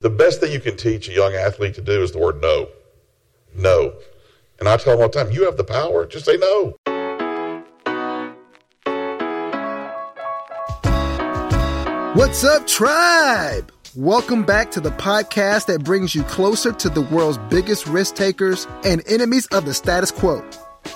The best thing you can teach a young athlete to do is the word no. No. And I tell them all the time, you have the power, just say no. What's up, tribe? Welcome back to the podcast that brings you closer to the world's biggest risk takers and enemies of the status quo.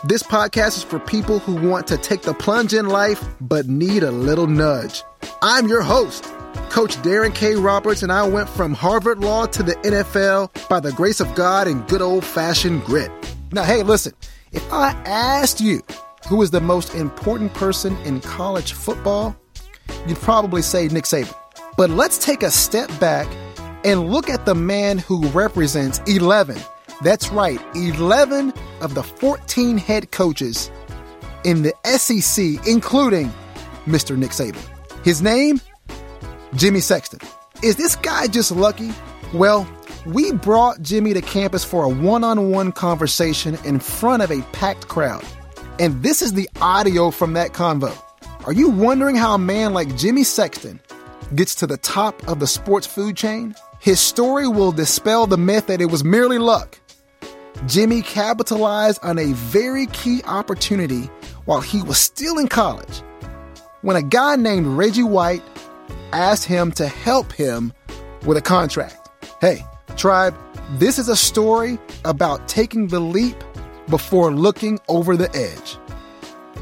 This podcast is for people who want to take the plunge in life but need a little nudge. I'm your host, Coach Daron K. Roberts, and I went from Harvard Law to the NFL by the grace of God and good old fashioned grit. Now, hey, listen, if I asked you who is the most important person in college football, you'd probably say Nick Saban. But let's take a step back and look at the man who represents 11. That's right, 11 of the 14 head coaches in the SEC, including Mr. Nick Saban. His name? Jimmy Sexton. Is this guy just lucky? Well, we brought Jimmy to campus for a one on one conversation in front of a packed crowd. And this is the audio from that convo. Are you wondering how a man like Jimmy Sexton gets to the top of the sports food chain? His story will dispel the myth that it was merely luck. Jimmy capitalized on a very key opportunity while he was still in college when a guy named Reggie White asked him to help him with a contract. Hey, tribe, this is a story about taking the leap before looking over the edge.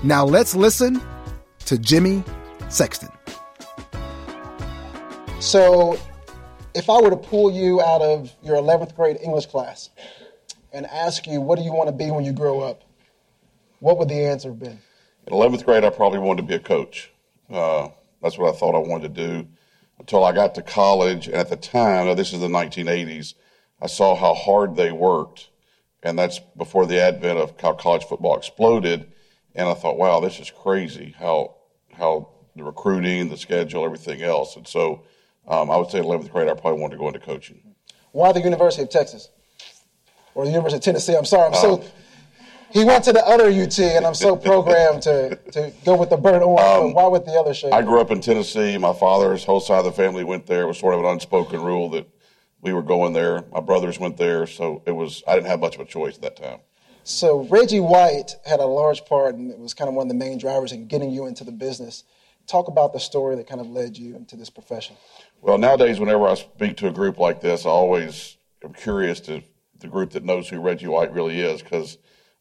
Now let's listen to Jimmy Sexton. So, if I were to pull you out of your 11th grade English class and ask you, what do you want to be when you grow up? What would the answer have been? In 11th grade, I probably wanted to be a coach. Uh, that's what I thought I wanted to do until I got to college. And at the time, now this is the 1980s, I saw how hard they worked. And that's before the advent of how college football exploded. And I thought, wow, this is crazy how, how the recruiting, the schedule, everything else. And so um, I would say 11th grade, I probably wanted to go into coaching. Why the University of Texas? Or the University of Tennessee? I'm sorry, I'm so um, he went to the other UT, and I'm so programmed to, to go with the burnt orange. Um, why with the other shade? I grew up in Tennessee. My father's whole side of the family went there. It was sort of an unspoken rule that we were going there. My brothers went there, so it was. I didn't have much of a choice at that time. So Reggie White had a large part, and it was kind of one of the main drivers in getting you into the business. Talk about the story that kind of led you into this profession. Well, nowadays, whenever I speak to a group like this, I always am curious to the group that knows who Reggie White really is, because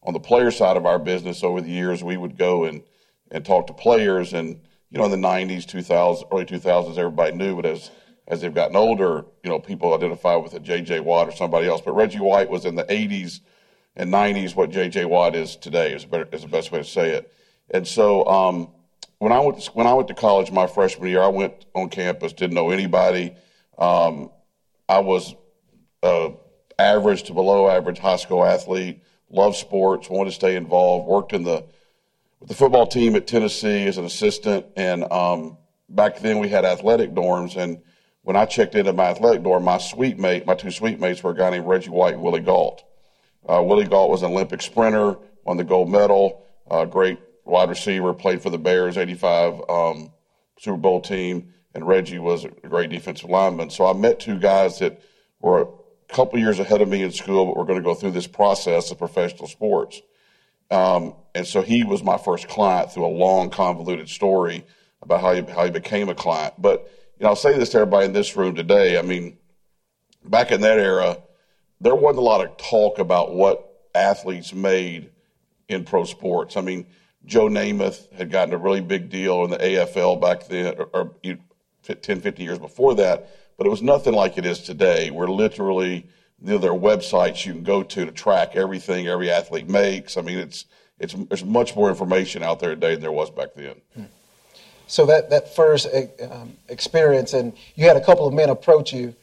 on the player side of our business over the years, we would go and, and talk to players. And, you know, in the 90s, 2000s, early 2000s, everybody knew, but as, as they've gotten older, you know, people identify with a J.J. Watt or somebody else. But Reggie White was in the 80s and 90s what J.J. Watt is today, is, better, is the best way to say it. And so um, when, I went to, when I went to college my freshman year, I went on campus, didn't know anybody. Um, I was uh, average to below average high school athlete loved sports, wanted to stay involved, worked in the with the football team at Tennessee as an assistant, and um, back then we had athletic dorms. And when I checked into my athletic dorm, my suite mate, my two suite mates were a guy named Reggie White and Willie Gault. Uh, Willie Gault was an Olympic sprinter, won the gold medal, uh, great wide receiver, played for the Bears '85 um, Super Bowl team, and Reggie was a great defensive lineman. So I met two guys that were couple years ahead of me in school, but we're going to go through this process of professional sports. Um, and so he was my first client through a long, convoluted story about how he, how he became a client. But you know, I'll say this to everybody in this room today. I mean, back in that era, there wasn't a lot of talk about what athletes made in pro sports. I mean, Joe Namath had gotten a really big deal in the AFL back then, or, or 10, 15 years before that but it was nothing like it is today. We're literally you know, there are websites you can go to to track everything every athlete makes. I mean, it's it's there's much more information out there today than there was back then. So that that first um, experience, and you had a couple of men approach you.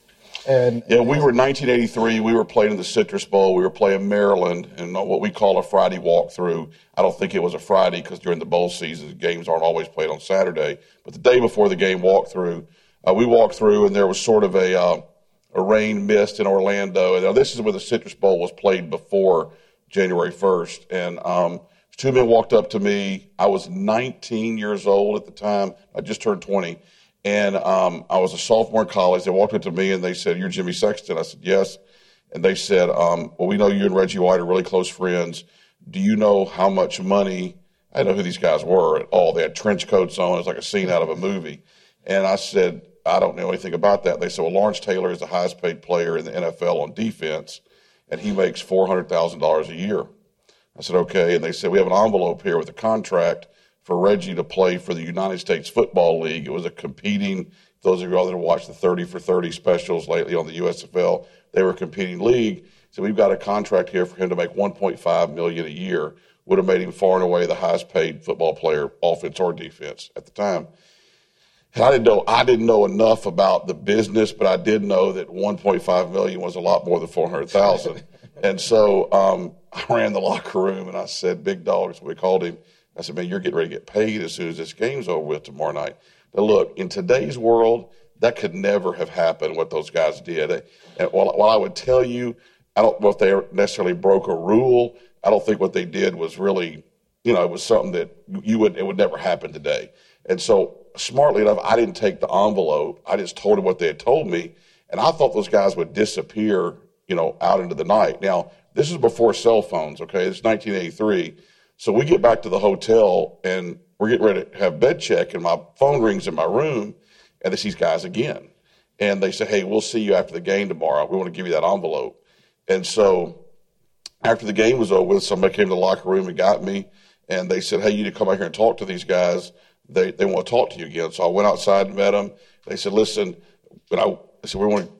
And, yeah, we were 1983. We were playing in the Citrus Bowl. We were playing Maryland in what we call a Friday walkthrough. I don't think it was a Friday because during the bowl season, games aren't always played on Saturday. But the day before the game walkthrough, uh, we walked through, and there was sort of a uh, a rain mist in Orlando. And now this is where the Citrus Bowl was played before January 1st. And um, two men walked up to me. I was 19 years old at the time. I just turned 20. And um, I was a sophomore in college. They walked up to me and they said, "You're Jimmy Sexton." I said, "Yes." And they said, um, "Well, we know you and Reggie White are really close friends. Do you know how much money?" I didn't know who these guys were at all. They had trench coats on. It was like a scene out of a movie. And I said, I don't know anything about that. They said, well, Lawrence Taylor is the highest paid player in the NFL on defense, and he makes $400,000 a year. I said, okay. And they said, we have an envelope here with a contract for Reggie to play for the United States Football League. It was a competing, those of you all that have watched the 30 for 30 specials lately on the USFL, they were a competing league. So we've got a contract here for him to make 1.5 million a year. Would have made him far and away the highest paid football player, offense or defense at the time. I didn't know I didn't know enough about the business, but I did know that 1.5 million was a lot more than 400,000. and so um, I ran the locker room and I said, "Big dollars." We called him. I said, "Man, you're getting ready to get paid as soon as this game's over with tomorrow night." Now, look, in today's world, that could never have happened. What those guys did. And while, while I would tell you, I don't know if they necessarily broke a rule. I don't think what they did was really, you know, it was something that you would it would never happen today. And so smartly enough, I didn't take the envelope. I just told him what they had told me, and I thought those guys would disappear, you know, out into the night. Now, this is before cell phones. Okay, it's 1983, so we get back to the hotel and we're getting ready to have bed check, and my phone rings in my room, and it's these guys again, and they say, "Hey, we'll see you after the game tomorrow. We want to give you that envelope." And so, after the game was over, somebody came to the locker room and got me, and they said, "Hey, you need to come out here and talk to these guys." They, they want to talk to you again. So I went outside and met them. They said, listen, when I, I said, we want to,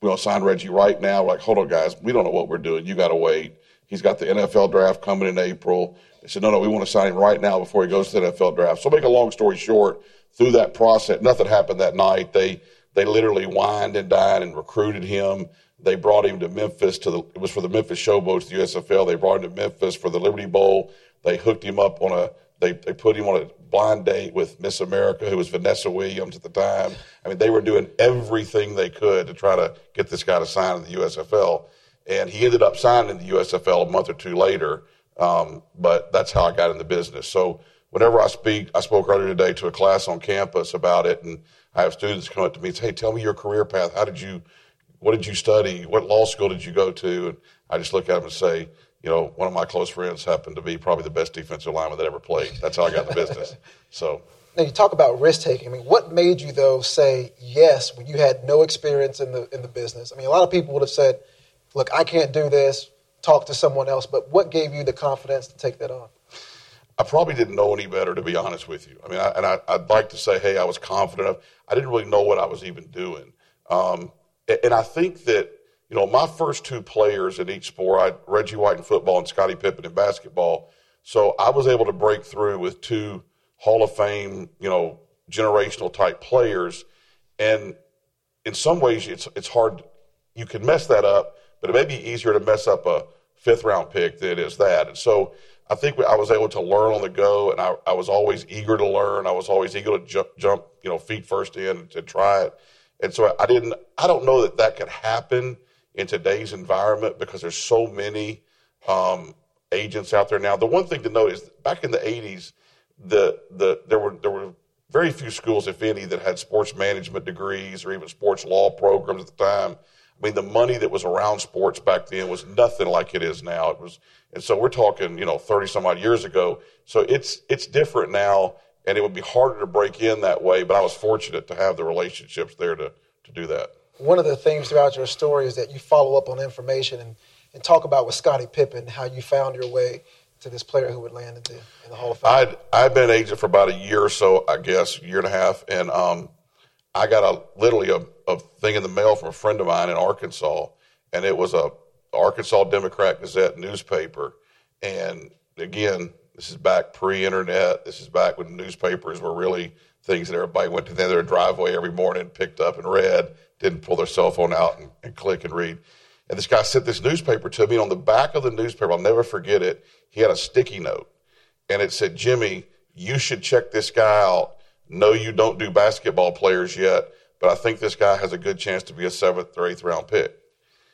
we want to sign Reggie right now. We're like, hold on, guys. We don't know what we're doing. You got to wait. He's got the NFL draft coming in April. They said, no, no, we want to sign him right now before he goes to the NFL draft. So make a long story short, through that process, nothing happened that night. They, they literally wined and dined and recruited him. They brought him to Memphis to the, it was for the Memphis Showboats, the USFL. They brought him to Memphis for the Liberty Bowl. They hooked him up on a they, they put him on a blind date with Miss America, who was Vanessa Williams at the time. I mean, they were doing everything they could to try to get this guy to sign in the USFL. And he ended up signing in the USFL a month or two later. Um, but that's how I got in the business. So whenever I speak, I spoke earlier today to a class on campus about it, and I have students come up to me and say, "Hey, tell me your career path. How did you, what did you study? What law school did you go to?" And I just look at them and say, you know, one of my close friends happened to be probably the best defensive lineman that ever played. That's how I got in the business. So now you talk about risk taking. I mean, what made you though say yes when you had no experience in the in the business? I mean, a lot of people would have said, "Look, I can't do this. Talk to someone else." But what gave you the confidence to take that on? I probably didn't know any better, to be honest with you. I mean, I, and I, would like to say, hey, I was confident. Of, I didn't really know what I was even doing. Um, and I think that you know, my first two players in each sport, I Reggie White in football and Scottie Pippen in basketball. So I was able to break through with two Hall of Fame, you know, generational type players. And in some ways, it's it's hard. You can mess that up, but it may be easier to mess up a fifth round pick than it is that. And so I think I was able to learn on the go, and I, I was always eager to learn. I was always eager to jump, jump you know, feet first in to try it. And so I didn't. I don't know that that could happen in today's environment because there's so many um, agents out there now. The one thing to note is back in the 80s, the, the, there, were, there were very few schools, if any, that had sports management degrees or even sports law programs at the time. I mean, the money that was around sports back then was nothing like it is now. It was, and so we're talking, you know, 30 some odd years ago. So it's, it's different now and it would be harder to break in that way, but I was fortunate to have the relationships there to, to do that one of the themes throughout your story is that you follow up on information and, and talk about with Scottie Pippen how you found your way to this player who would land in the, in the Hall of Fame. I'd, I'd been agent for about a year or so, I guess, year and a half, and um, I got a literally a, a thing in the mail from a friend of mine in Arkansas, and it was a Arkansas Democrat Gazette newspaper, and again, this is back pre-internet. This is back when newspapers were really things that everybody went to their driveway every morning, picked up and read didn't pull their cell phone out and, and click and read. And this guy sent this newspaper to me. On the back of the newspaper, I'll never forget it. He had a sticky note, and it said, "Jimmy, you should check this guy out. No, you don't do basketball players yet, but I think this guy has a good chance to be a seventh or eighth round pick."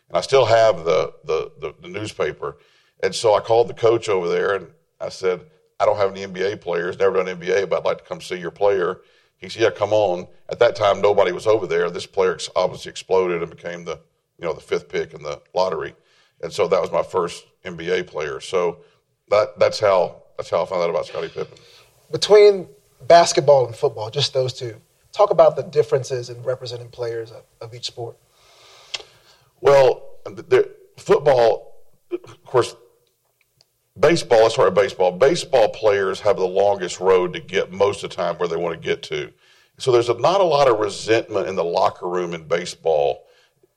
And I still have the the, the, the newspaper, and so I called the coach over there, and I said, "I don't have any NBA players, never done NBA, but I'd like to come see your player." He said, "Yeah, come on." At that time, nobody was over there. This player obviously exploded and became the you know the fifth pick in the lottery, and so that was my first NBA player. So that that's how that's how I found out about Scottie Pippen. Between basketball and football, just those two, talk about the differences in representing players of, of each sport. Well, the, football, of course, baseball, let's start with baseball. Baseball players have the longest road to get most of the time where they want to get to. So there's a, not a lot of resentment in the locker room in baseball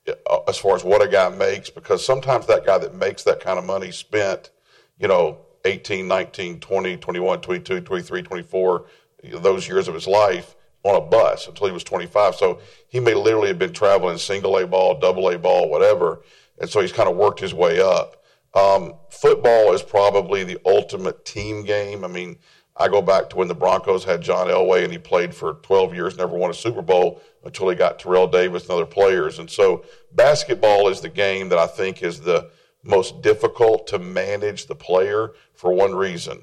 uh, as far as what a guy makes because sometimes that guy that makes that kind of money spent, you know, 18, 19, 20, 21, 22, 23, 24, those years of his life on a bus until he was 25. So he may literally have been traveling single A ball, double A ball, whatever. And so he's kind of worked his way up. Um, football is probably the ultimate team game. I mean, I go back to when the Broncos had John Elway and he played for 12 years, never won a Super Bowl until he got Terrell Davis and other players. And so basketball is the game that I think is the most difficult to manage the player for one reason.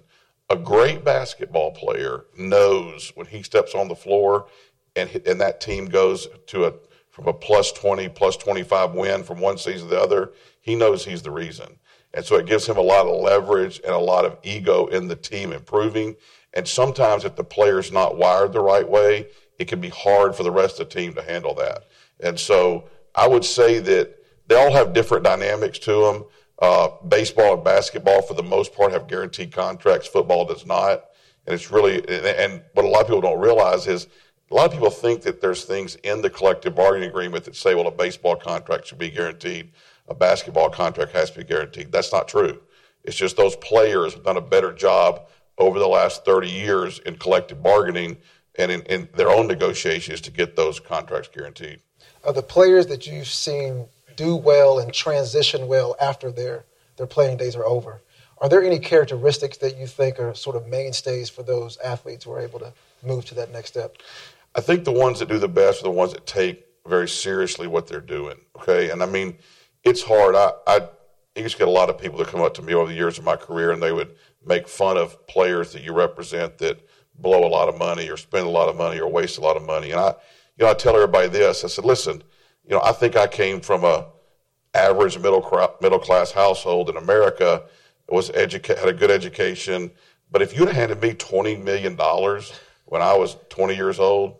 A great basketball player knows when he steps on the floor and, and that team goes to a from a plus 20, plus 25 win from one season to the other, he knows he's the reason. And so it gives him a lot of leverage and a lot of ego in the team improving. And sometimes if the player's not wired the right way, it can be hard for the rest of the team to handle that. And so I would say that they all have different dynamics to them. Uh, baseball and basketball, for the most part, have guaranteed contracts. Football does not. And it's really, and what a lot of people don't realize is a lot of people think that there's things in the collective bargaining agreement that say, well, a baseball contract should be guaranteed, a basketball contract has to be guaranteed. That's not true. It's just those players have done a better job over the last 30 years in collective bargaining and in, in their own negotiations to get those contracts guaranteed. Are the players that you've seen do well and transition well after their, their playing days are over, are there any characteristics that you think are sort of mainstays for those athletes who are able to move to that next step? I think the ones that do the best are the ones that take very seriously what they're doing. Okay, and I mean, it's hard. I, I used to get a lot of people that come up to me over the years of my career, and they would make fun of players that you represent that blow a lot of money or spend a lot of money or waste a lot of money. And I, you know, I tell everybody this. I said, listen, you know, I think I came from a average middle middle class household in America, was educa- had a good education. But if you'd handed me twenty million dollars when I was twenty years old,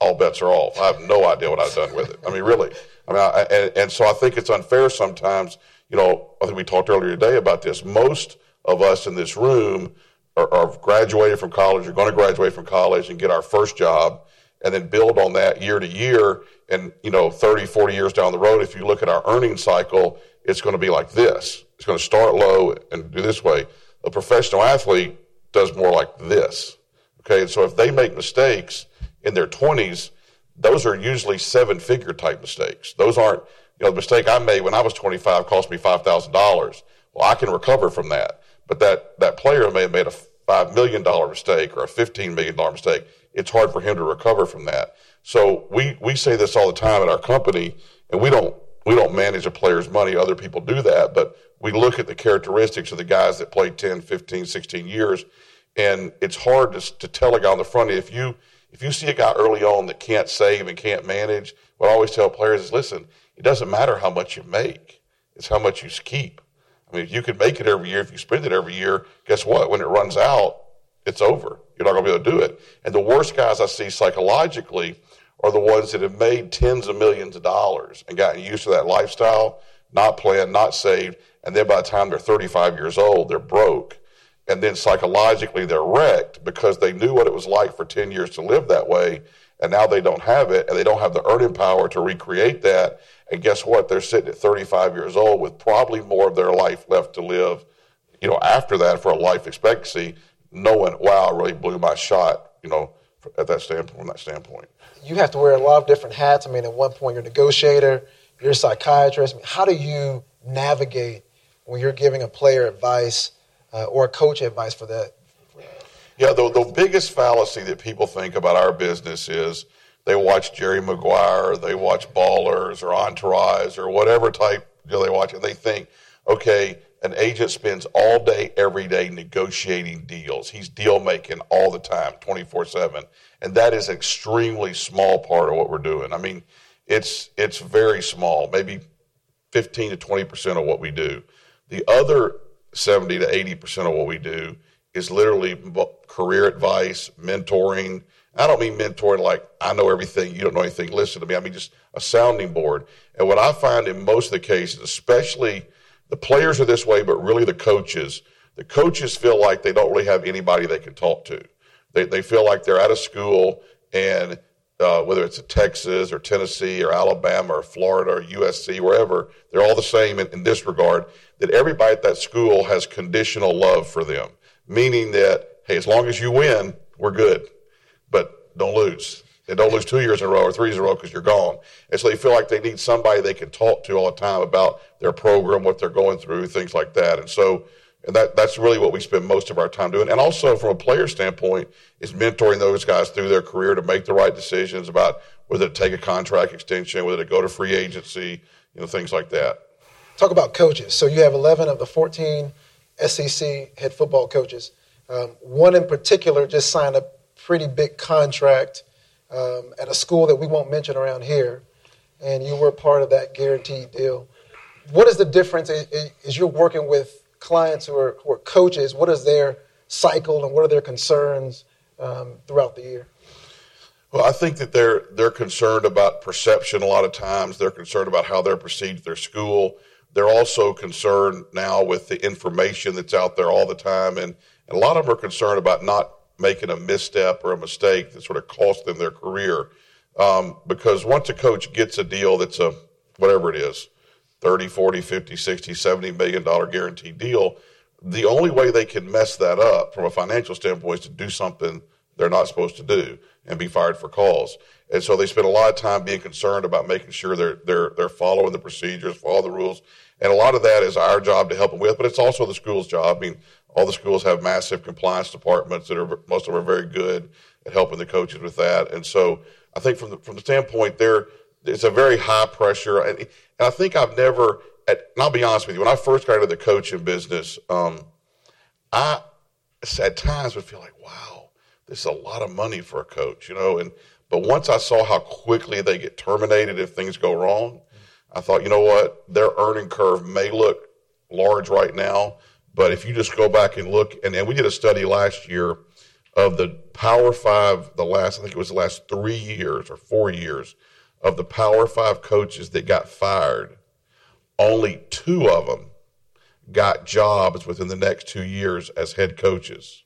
all bets are off. I have no idea what I've done with it. I mean, really. I mean, I, and, and so I think it's unfair sometimes. You know, I think we talked earlier today about this. Most of us in this room are, are graduated from college, are going to graduate from college and get our first job, and then build on that year to year. And you know, 30, 40 years down the road, if you look at our earning cycle, it's going to be like this. It's going to start low and do this way. A professional athlete does more like this. Okay, and so if they make mistakes in their 20s, those are usually seven figure type mistakes. Those aren't, you know, the mistake I made when I was 25 cost me $5,000. Well, I can recover from that. But that, that player may have made a $5 million mistake or a $15 million mistake. It's hard for him to recover from that. So we, we say this all the time at our company, and we don't, we don't manage a player's money. Other people do that, but we look at the characteristics of the guys that played 10, 15, 16 years, and it's hard to, to tell a guy on the front end if you – if you see a guy early on that can't save and can't manage, what I always tell players is listen, it doesn't matter how much you make, it's how much you keep. I mean, if you can make it every year, if you spend it every year, guess what? When it runs out, it's over. You're not going to be able to do it. And the worst guys I see psychologically are the ones that have made tens of millions of dollars and gotten used to that lifestyle, not planned, not saved, and then by the time they're 35 years old, they're broke and then psychologically they're wrecked because they knew what it was like for 10 years to live that way and now they don't have it and they don't have the earning power to recreate that. And guess what? They're sitting at 35 years old with probably more of their life left to live you know after that for a life expectancy knowing wow i really blew my shot you know at that standpoint from that standpoint. You have to wear a lot of different hats. I mean at one point you're a negotiator you're a psychiatrist. I mean, how do you navigate when you're giving a player advice uh, or coach advice for that? Yeah, the, the biggest fallacy that people think about our business is they watch Jerry Maguire, they watch Ballers or Entourage or whatever type you know, they watch, and they think, okay, an agent spends all day, every day negotiating deals. He's deal making all the time, 24 7. And that is an extremely small part of what we're doing. I mean, it's, it's very small, maybe 15 to 20% of what we do. The other 70 to 80% of what we do is literally career advice, mentoring. I don't mean mentoring like I know everything, you don't know anything, listen to me. I mean just a sounding board. And what I find in most of the cases, especially the players are this way, but really the coaches, the coaches feel like they don't really have anybody they can talk to. They, they feel like they're out of school and uh, whether it's Texas or Tennessee or Alabama or Florida or USC, wherever, they're all the same in, in this regard, that everybody at that school has conditional love for them, meaning that, hey, as long as you win, we're good, but don't lose. And don't lose two years in a row or three years in a row because you're gone. And so they feel like they need somebody they can talk to all the time about their program, what they're going through, things like that. And so and that, that's really what we spend most of our time doing. And also, from a player standpoint, is mentoring those guys through their career to make the right decisions about whether to take a contract extension, whether to go to free agency, you know, things like that. Talk about coaches. So you have 11 of the 14 SEC head football coaches. Um, one in particular just signed a pretty big contract um, at a school that we won't mention around here, and you were part of that guaranteed deal. What is the difference? Is you're working with clients who are, who are coaches, what is their cycle and what are their concerns um, throughout the year? Well, I think that they're they're concerned about perception a lot of times. They're concerned about how they're perceived at their school. They're also concerned now with the information that's out there all the time, and, and a lot of them are concerned about not making a misstep or a mistake that sort of cost them their career. Um, because once a coach gets a deal that's a whatever it is, 30, 40, 50, 60, 70 million dollar guaranteed deal. The only way they can mess that up from a financial standpoint is to do something they're not supposed to do and be fired for cause. And so they spend a lot of time being concerned about making sure they're they're they're following the procedures, follow the rules. And a lot of that is our job to help them with, but it's also the school's job. I mean, all the schools have massive compliance departments that are most of them are very good at helping the coaches with that. And so I think from the from the standpoint there it's a very high pressure. And, and I think I've never, at, and I'll be honest with you, when I first got into the coaching business, um, I at times would feel like, wow, this is a lot of money for a coach, you know. And but once I saw how quickly they get terminated if things go wrong, I thought, you know what, their earning curve may look large right now, but if you just go back and look, and, and we did a study last year of the Power Five, the last, I think it was the last three years or four years of the Power Five coaches that got fired, only two of them got jobs within the next two years as head coaches.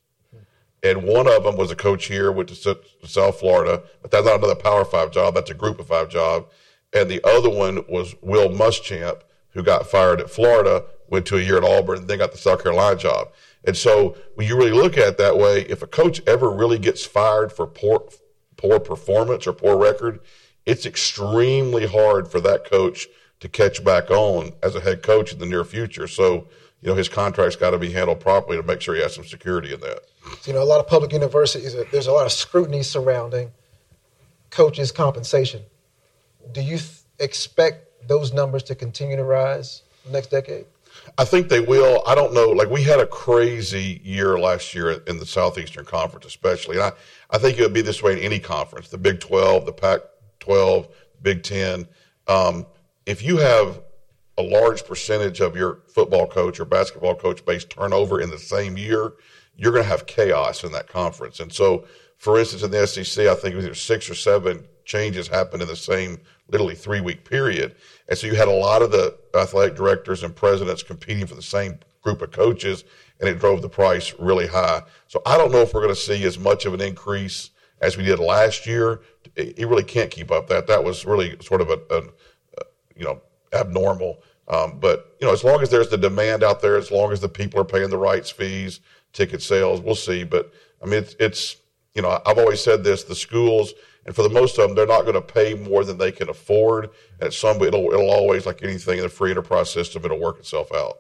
And one of them was a coach here, went to South Florida, but that's not another Power Five job. That's a Group of Five job. And the other one was Will Muschamp, who got fired at Florida, went to a year at Auburn, and then got the South Carolina job. And so when you really look at it that way, if a coach ever really gets fired for poor poor performance or poor record, it's extremely hard for that coach to catch back on as a head coach in the near future. So, you know, his contract's got to be handled properly to make sure he has some security in that. You know, a lot of public universities, there's a lot of scrutiny surrounding coaches' compensation. Do you th- expect those numbers to continue to rise next decade? I think they will. I don't know. Like we had a crazy year last year in the Southeastern Conference, especially. And I, I think it would be this way in any conference, the Big 12, the Pac 12, Big Ten. Um, if you have a large percentage of your football coach or basketball coach base turnover in the same year, you're going to have chaos in that conference. And so, for instance, in the SEC, I think it six or seven changes happened in the same literally three week period. And so you had a lot of the athletic directors and presidents competing for the same group of coaches, and it drove the price really high. So I don't know if we're going to see as much of an increase as we did last year. He really can't keep up that. That was really sort of a, a, you know abnormal. Um, but you know, as long as there's the demand out there, as long as the people are paying the rights fees, ticket sales, we'll see. But I mean, it's, it's you know, I've always said this: the schools, and for the most of them, they're not going to pay more than they can afford. At some, it'll it'll always like anything in the free enterprise system, it'll work itself out.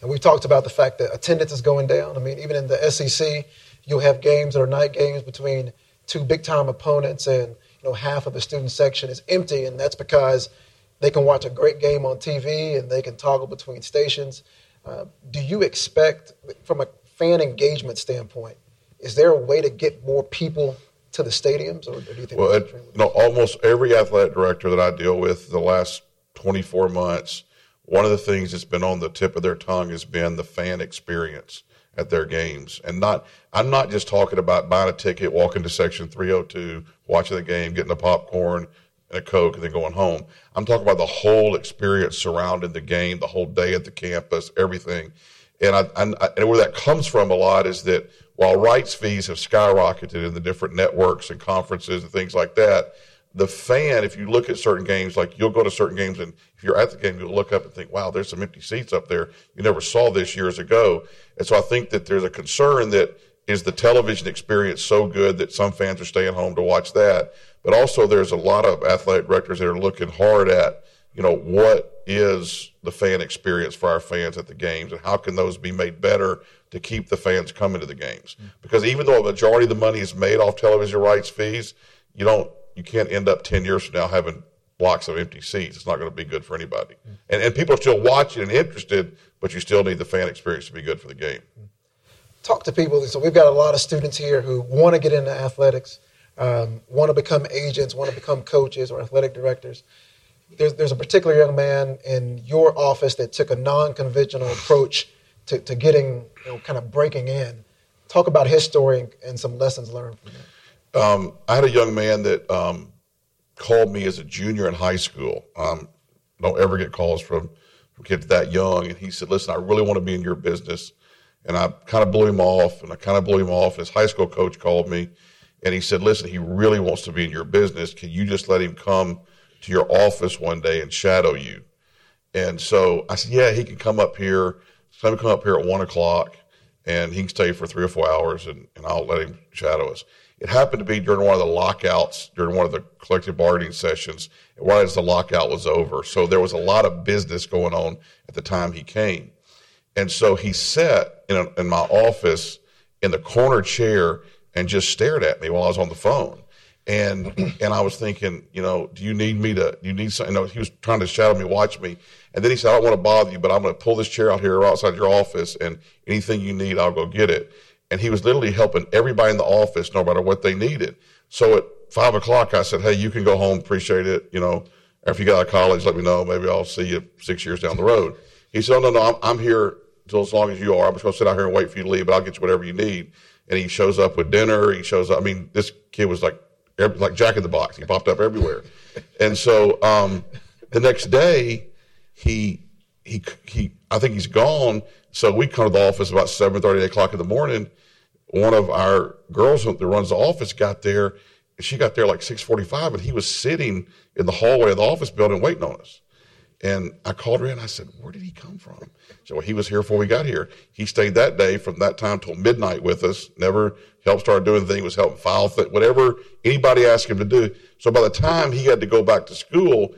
And we talked about the fact that attendance is going down. I mean, even in the SEC, you'll have games that are night games between two big time opponents and you know half of the student section is empty and that's because they can watch a great game on TV and they can toggle between stations. Uh, do you expect, from a fan engagement standpoint, is there a way to get more people to the stadiums, or, do you think? Well, it, know, almost every athletic director that I deal with the last 24 months, one of the things that's been on the tip of their tongue has been the fan experience at their games. And not, I'm not just talking about buying a ticket, walking to section 302, watching the game, getting a popcorn and a Coke, and then going home. I'm talking about the whole experience surrounding the game, the whole day at the campus, everything. And, I, and, I, and where that comes from a lot is that while rights fees have skyrocketed in the different networks and conferences and things like that, the fan, if you look at certain games, like you'll go to certain games and if you're at the game, you'll look up and think, wow, there's some empty seats up there. You never saw this years ago. And so I think that there's a concern that is the television experience so good that some fans are staying home to watch that. But also there's a lot of athletic directors that are looking hard at, you know, what is the fan experience for our fans at the games and how can those be made better to keep the fans coming to the games? Mm-hmm. Because even though a majority of the money is made off television rights fees, you don't you can't end up 10 years from now having blocks of empty seats. It's not going to be good for anybody. And, and people are still watching and interested, but you still need the fan experience to be good for the game. Talk to people. So we've got a lot of students here who want to get into athletics, um, want to become agents, want to become coaches or athletic directors. There's, there's a particular young man in your office that took a non-conventional approach to, to getting, you know, kind of breaking in. Talk about his story and some lessons learned from that. Um, I had a young man that um, called me as a junior in high school. Um, don't ever get calls from, from kids that young. And he said, Listen, I really want to be in your business. And I kind of blew him off, and I kind of blew him off. His high school coach called me, and he said, Listen, he really wants to be in your business. Can you just let him come to your office one day and shadow you? And so I said, Yeah, he can come up here. Let him come up here at one o'clock, and he can stay for three or four hours, and, and I'll let him shadow us. It happened to be during one of the lockouts, during one of the collective bargaining sessions, right as the lockout was over. So there was a lot of business going on at the time he came. And so he sat in, a, in my office in the corner chair and just stared at me while I was on the phone. And and I was thinking, you know, do you need me to? Do you need something? You know, he was trying to shadow me, watch me. And then he said, I don't want to bother you, but I'm going to pull this chair out here outside your office, and anything you need, I'll go get it and he was literally helping everybody in the office no matter what they needed. So at five o'clock, I said, Hey, you can go home. Appreciate it. You know, after you get out of college, let me know. Maybe I'll see you six years down the road. He said, Oh, no, no, I'm, I'm here until as long as you are. I'm just going to sit out here and wait for you to leave, but I'll get you whatever you need. And he shows up with dinner. He shows up. I mean, this kid was like, like Jack in the Box. He popped up everywhere. and so, um, the next day, he, he, he, I think he's gone. So we come to the office about seven thirty, eight o'clock in the morning one of our girls that runs the office got there. She got there like 6:45, and he was sitting in the hallway of the office building waiting on us. And I called her in. I said, "Where did he come from?" So well, he was here before we got here. He stayed that day from that time till midnight with us. Never helped start doing anything. Was helping file th- whatever anybody asked him to do. So by the time he had to go back to school,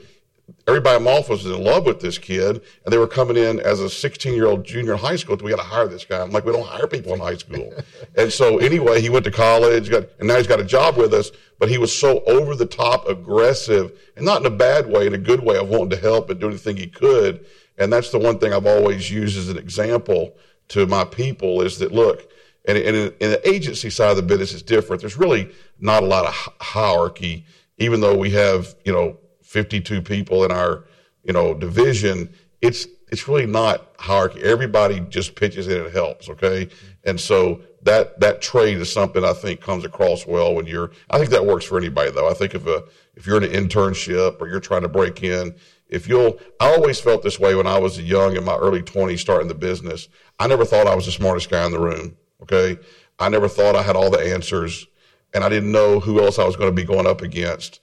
everybody in my office was in love with this kid, and they were coming in as a 16 year old junior in high school. We got to hire this guy. I'm like, we don't hire people in high school. and so anyway, he went to college, got, and now he's got a job with us. But he was so over the top aggressive, and not in a bad way, in a good way of wanting to help and do anything he could. And that's the one thing I've always used as an example to my people is that look. And, and in, in the agency side of the business is different. There's really not a lot of hierarchy, even though we have, you know, 52 people in our, you know, division, it's it's really not hierarchy. Everybody just pitches in and helps, okay? And so that that trade is something I think comes across well when you're. I think that works for anybody though. I think if a if you're in an internship or you're trying to break in, if you'll, I always felt this way when I was young in my early 20s starting the business. I never thought I was the smartest guy in the room. Okay, I never thought I had all the answers, and I didn't know who else I was going to be going up against.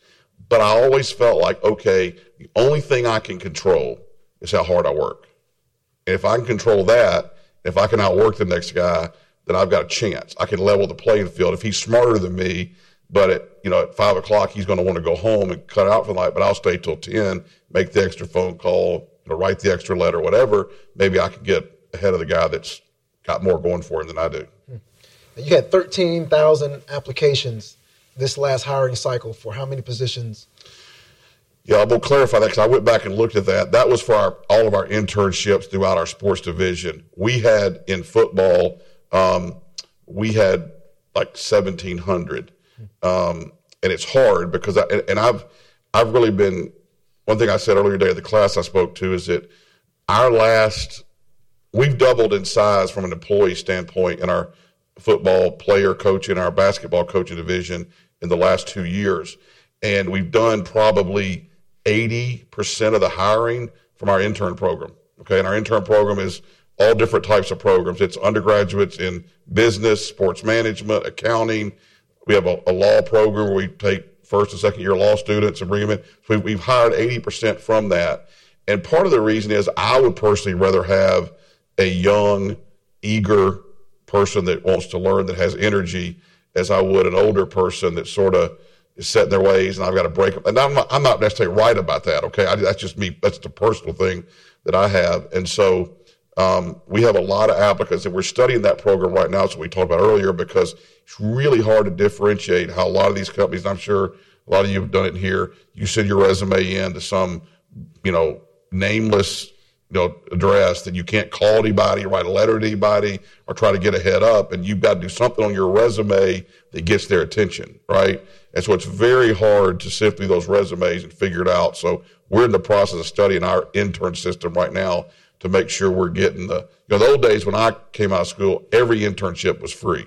But I always felt like, okay, the only thing I can control is how hard I work. And if I can control that, if I can outwork the next guy, then I've got a chance. I can level the playing field. If he's smarter than me, but at you know at five o'clock he's going to want to go home and cut out for the night, but I'll stay till ten, make the extra phone call, you know, write the extra letter, whatever. Maybe I can get ahead of the guy that's got more going for him than I do. Hmm. You had thirteen thousand applications this last hiring cycle for how many positions? Yeah, I will clarify that because I went back and looked at that. That was for our, all of our internships throughout our sports division. We had in football, um, we had like 1,700. Um, and it's hard because I, and, I've, I've really been, one thing I said earlier today at the class I spoke to is that our last, we've doubled in size from an employee standpoint in our football player coach in our basketball coaching division in the last two years. And we've done probably 80% of the hiring from our intern program. Okay. And our intern program is all different types of programs. It's undergraduates in business, sports management, accounting. We have a, a law program where we take first and second year law students and bring them in. So we've hired 80% from that. And part of the reason is I would personally rather have a young, eager person that wants to learn, that has energy, as I would an older person that sort of is set in their ways and I've got to break them. And I'm not, I'm not necessarily right about that. Okay. I, that's just me. That's the personal thing that I have. And so, um, we have a lot of applicants and we're studying that program right now. So we talked about earlier because it's really hard to differentiate how a lot of these companies, I'm sure a lot of you have done it here. You send your resume in to some, you know, nameless, you know, address that you can't call anybody, write a letter to anybody, or try to get a head up, and you've got to do something on your resume that gets their attention, right? And so it's very hard to sift through those resumes and figure it out. So we're in the process of studying our intern system right now to make sure we're getting the, you know, the old days when I came out of school, every internship was free.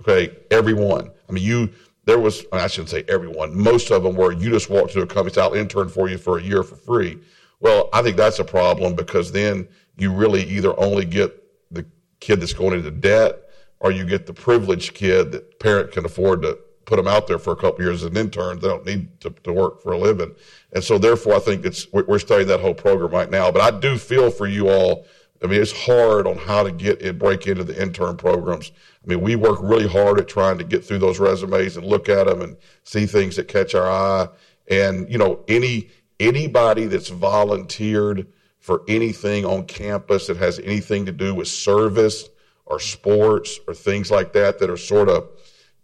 Okay. Everyone. I mean, you, there was, I shouldn't say everyone, most of them were you just walked to a company, I'll intern for you for a year for free. Well, I think that's a problem because then you really either only get the kid that's going into debt or you get the privileged kid that parent can afford to put them out there for a couple years as an intern. They don't need to, to work for a living. And so therefore, I think it's, we're studying that whole program right now. But I do feel for you all. I mean, it's hard on how to get and break into the intern programs. I mean, we work really hard at trying to get through those resumes and look at them and see things that catch our eye. And, you know, any, anybody that's volunteered for anything on campus that has anything to do with service or sports or things like that that are sort of,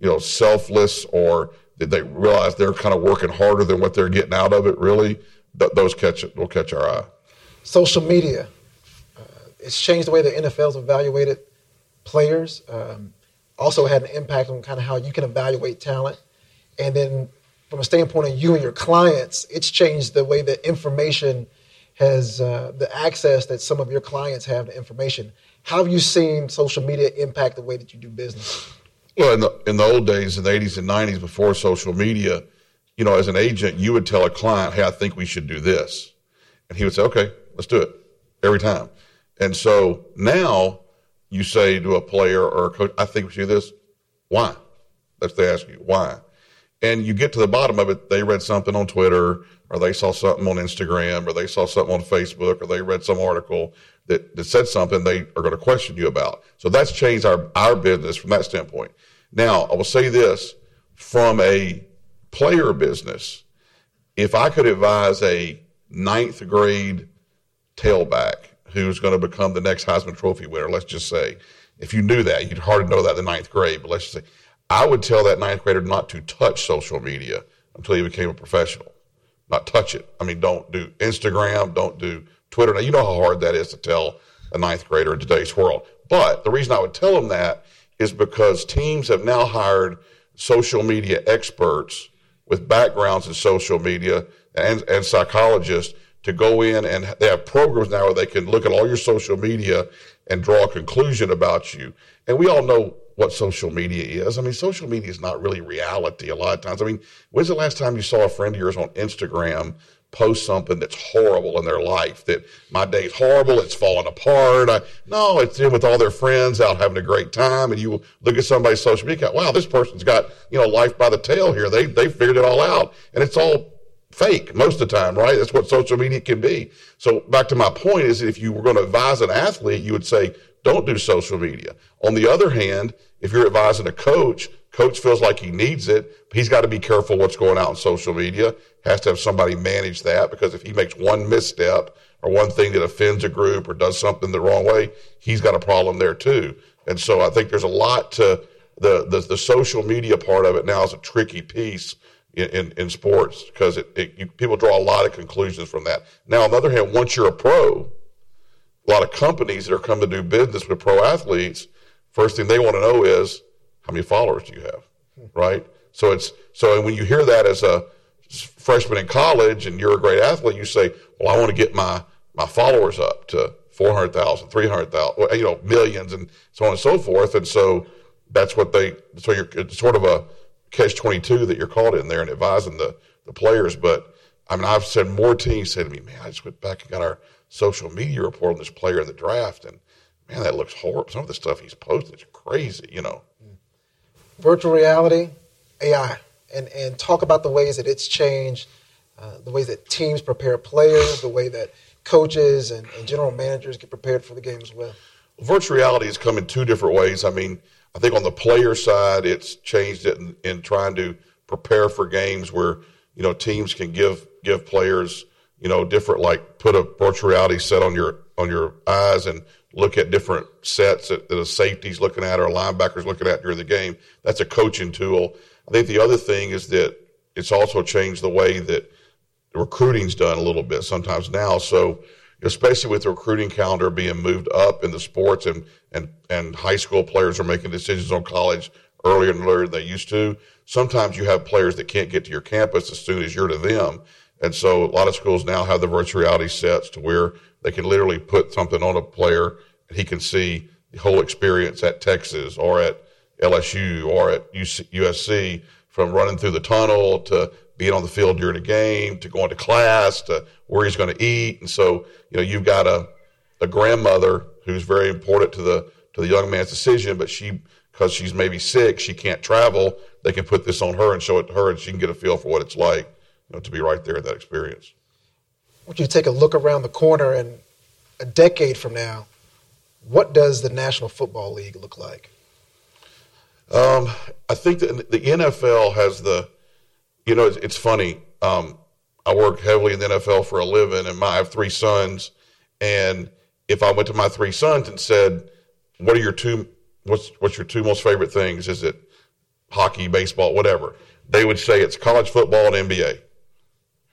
you know, selfless or did they realize they're kind of working harder than what they're getting out of it really, th- those catch will catch our eye. Social media. Uh, it's changed the way the NFL's evaluated players. Um, also had an impact on kind of how you can evaluate talent. And then from a standpoint of you and your clients, it's changed the way that information has uh, the access that some of your clients have to information. How have you seen social media impact the way that you do business? Well, in the in the old days, in the '80s and '90s, before social media, you know, as an agent, you would tell a client, "Hey, I think we should do this," and he would say, "Okay, let's do it," every time. And so now you say to a player or a coach, "I think we should do this." Why? That's they ask you why, and you get to the bottom of it. They read something on Twitter, or they saw something on Instagram, or they saw something on Facebook, or they read some article that, that said something they are going to question you about. So that's changed our, our business from that standpoint. Now, I will say this from a player business, if I could advise a ninth grade tailback who's going to become the next Heisman Trophy winner, let's just say, if you knew that, you'd hardly know that in the ninth grade, but let's just say, I would tell that ninth grader not to touch social media until he became a professional. Not touch it. I mean, don't do Instagram, don't do Twitter. Now, you know how hard that is to tell a ninth grader in today's world. But the reason I would tell them that is because teams have now hired social media experts with backgrounds in social media and, and psychologists to go in and they have programs now where they can look at all your social media and draw a conclusion about you. And we all know what social media is. I mean, social media is not really reality a lot of times. I mean, when's the last time you saw a friend of yours on Instagram post something that's horrible in their life. That my day's horrible, it's falling apart. I, no, it's in with all their friends out having a great time, and you look at somebody's social media. Wow, this person's got you know life by the tail here. They they figured it all out, and it's all fake most of the time, right? That's what social media can be. So back to my point is, if you were going to advise an athlete, you would say don't do social media. On the other hand, if you're advising a coach, coach feels like he needs it. He's got to be careful what's going out on social media. Has to have somebody manage that because if he makes one misstep or one thing that offends a group or does something the wrong way, he's got a problem there too. And so I think there's a lot to the, the, the social media part of it now is a tricky piece in, in, in sports because it, it you, people draw a lot of conclusions from that. Now, on the other hand, once you're a pro, a lot of companies that are coming to do business with pro athletes, first thing they want to know is how many followers do you have, right? So it's so when you hear that as a freshman in college and you're a great athlete, you say, well, I want to get my my followers up to 400,000, 300,000, you know, millions and so on and so forth. And so that's what they, so you're, it's sort of a catch 22 that you're caught in there and advising the, the players. But I mean, I've said more teams said to me, man, I just went back and got our social media report on this player in the draft. And man, that looks horrible. Some of the stuff he's posted is crazy, you know. Virtual reality, AI, and, and talk about the ways that it's changed, uh, the ways that teams prepare players, the way that coaches and, and general managers get prepared for the game as well. Virtual reality has come in two different ways. I mean, I think on the player side, it's changed it in, in trying to prepare for games where you know teams can give give players you know different like put a virtual reality set on your on your eyes and look at different sets that, that a safety's looking at or a linebacker's looking at during the game. That's a coaching tool. I think the other thing is that it's also changed the way that recruiting's done a little bit sometimes now. So especially with the recruiting calendar being moved up in the sports and, and, and high school players are making decisions on college earlier and earlier than they used to. Sometimes you have players that can't get to your campus as soon as you're to them. And so a lot of schools now have the virtual reality sets to where they can literally put something on a player and he can see the whole experience at Texas or at LSU or at USC from running through the tunnel to being on the field during a game to going to class to where he's going to eat. And so, you know, you've got a, a grandmother who's very important to the, to the young man's decision, but she, because she's maybe sick, she can't travel. They can put this on her and show it to her and she can get a feel for what it's like, know, to be right there in that experience. Would you take a look around the corner and a decade from now, what does the National Football League look like? Um, I think that the NFL has the, you know, it's, it's funny. Um, I work heavily in the NFL for a living, and my, I have three sons. And if I went to my three sons and said, "What are your two? What's what's your two most favorite things? Is it hockey, baseball, whatever?" They would say it's college football and NBA.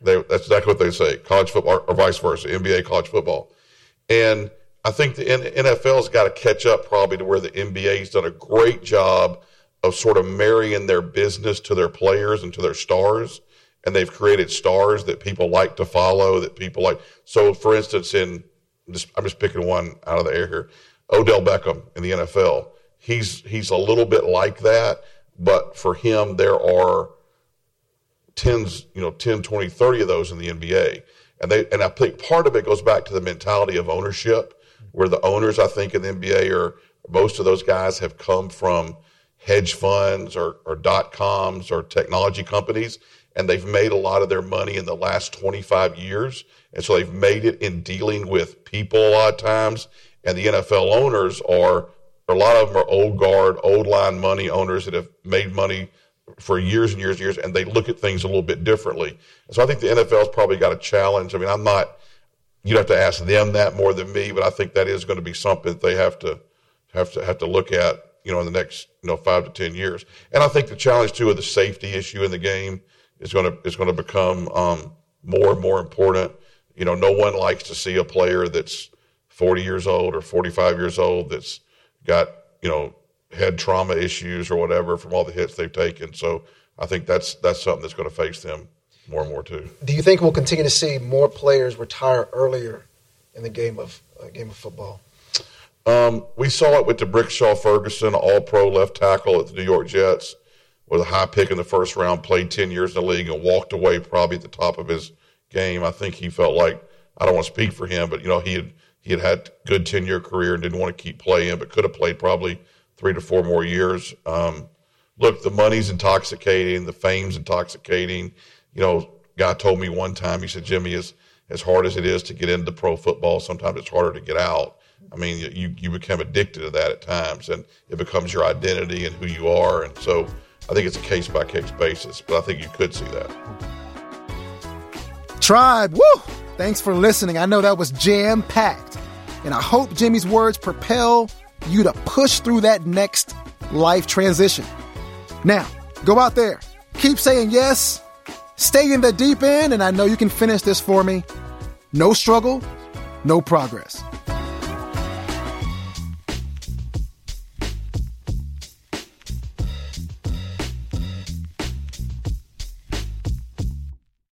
They, that's exactly what they say: college football, or vice versa, NBA, college football. And I think the NFL's got to catch up probably to where the NBA's done a great job of sort of marrying their business to their players and to their stars. And they've created stars that people like to follow, that people like. So, for instance, in just, I'm just picking one out of the air here, Odell Beckham in the NFL. He's he's a little bit like that, but for him, there are tens, you know, 10, 20, 30 of those in the NBA. And they and I think part of it goes back to the mentality of ownership, where the owners, I think, in the NBA are most of those guys have come from hedge funds or, or dot coms or technology companies, and they've made a lot of their money in the last 25 years. And so they've made it in dealing with people a lot of times. And the NFL owners are, a lot of them are old guard, old line money owners that have made money for years and years and years, and they look at things a little bit differently. And so I think the NFL's probably got a challenge. I mean, I'm not, you'd have to ask them that more than me, but I think that is going to be something they have to have to have to look at you know, in the next, you know, five to 10 years. And I think the challenge too of the safety issue in the game is going to, is going to become, um, more and more important. You know, no one likes to see a player that's 40 years old or 45 years old that's got, you know, head trauma issues or whatever from all the hits they've taken. So I think that's, that's something that's going to face them more and more too. Do you think we'll continue to see more players retire earlier in the game of, uh, game of football? Um, we saw it with D'Brickashaw Ferguson, all pro left tackle at the New York Jets, with a high pick in the first round, played 10 years in the league and walked away probably at the top of his game. I think he felt like, I don't want to speak for him, but, you know, he had, he had had good 10 year career and didn't want to keep playing, but could have played probably three to four more years. Um, look, the money's intoxicating, the fame's intoxicating. You know, guy told me one time, he said, Jimmy, as, as hard as it is to get into pro football, sometimes it's harder to get out. I mean, you, you become addicted to that at times, and it becomes your identity and who you are. And so I think it's a case by case basis, but I think you could see that. Tribe, woo! Thanks for listening. I know that was jam packed. And I hope Jimmy's words propel you to push through that next life transition. Now, go out there, keep saying yes, Stay in the deep end, and I know you can finish this for me. No struggle, no progress.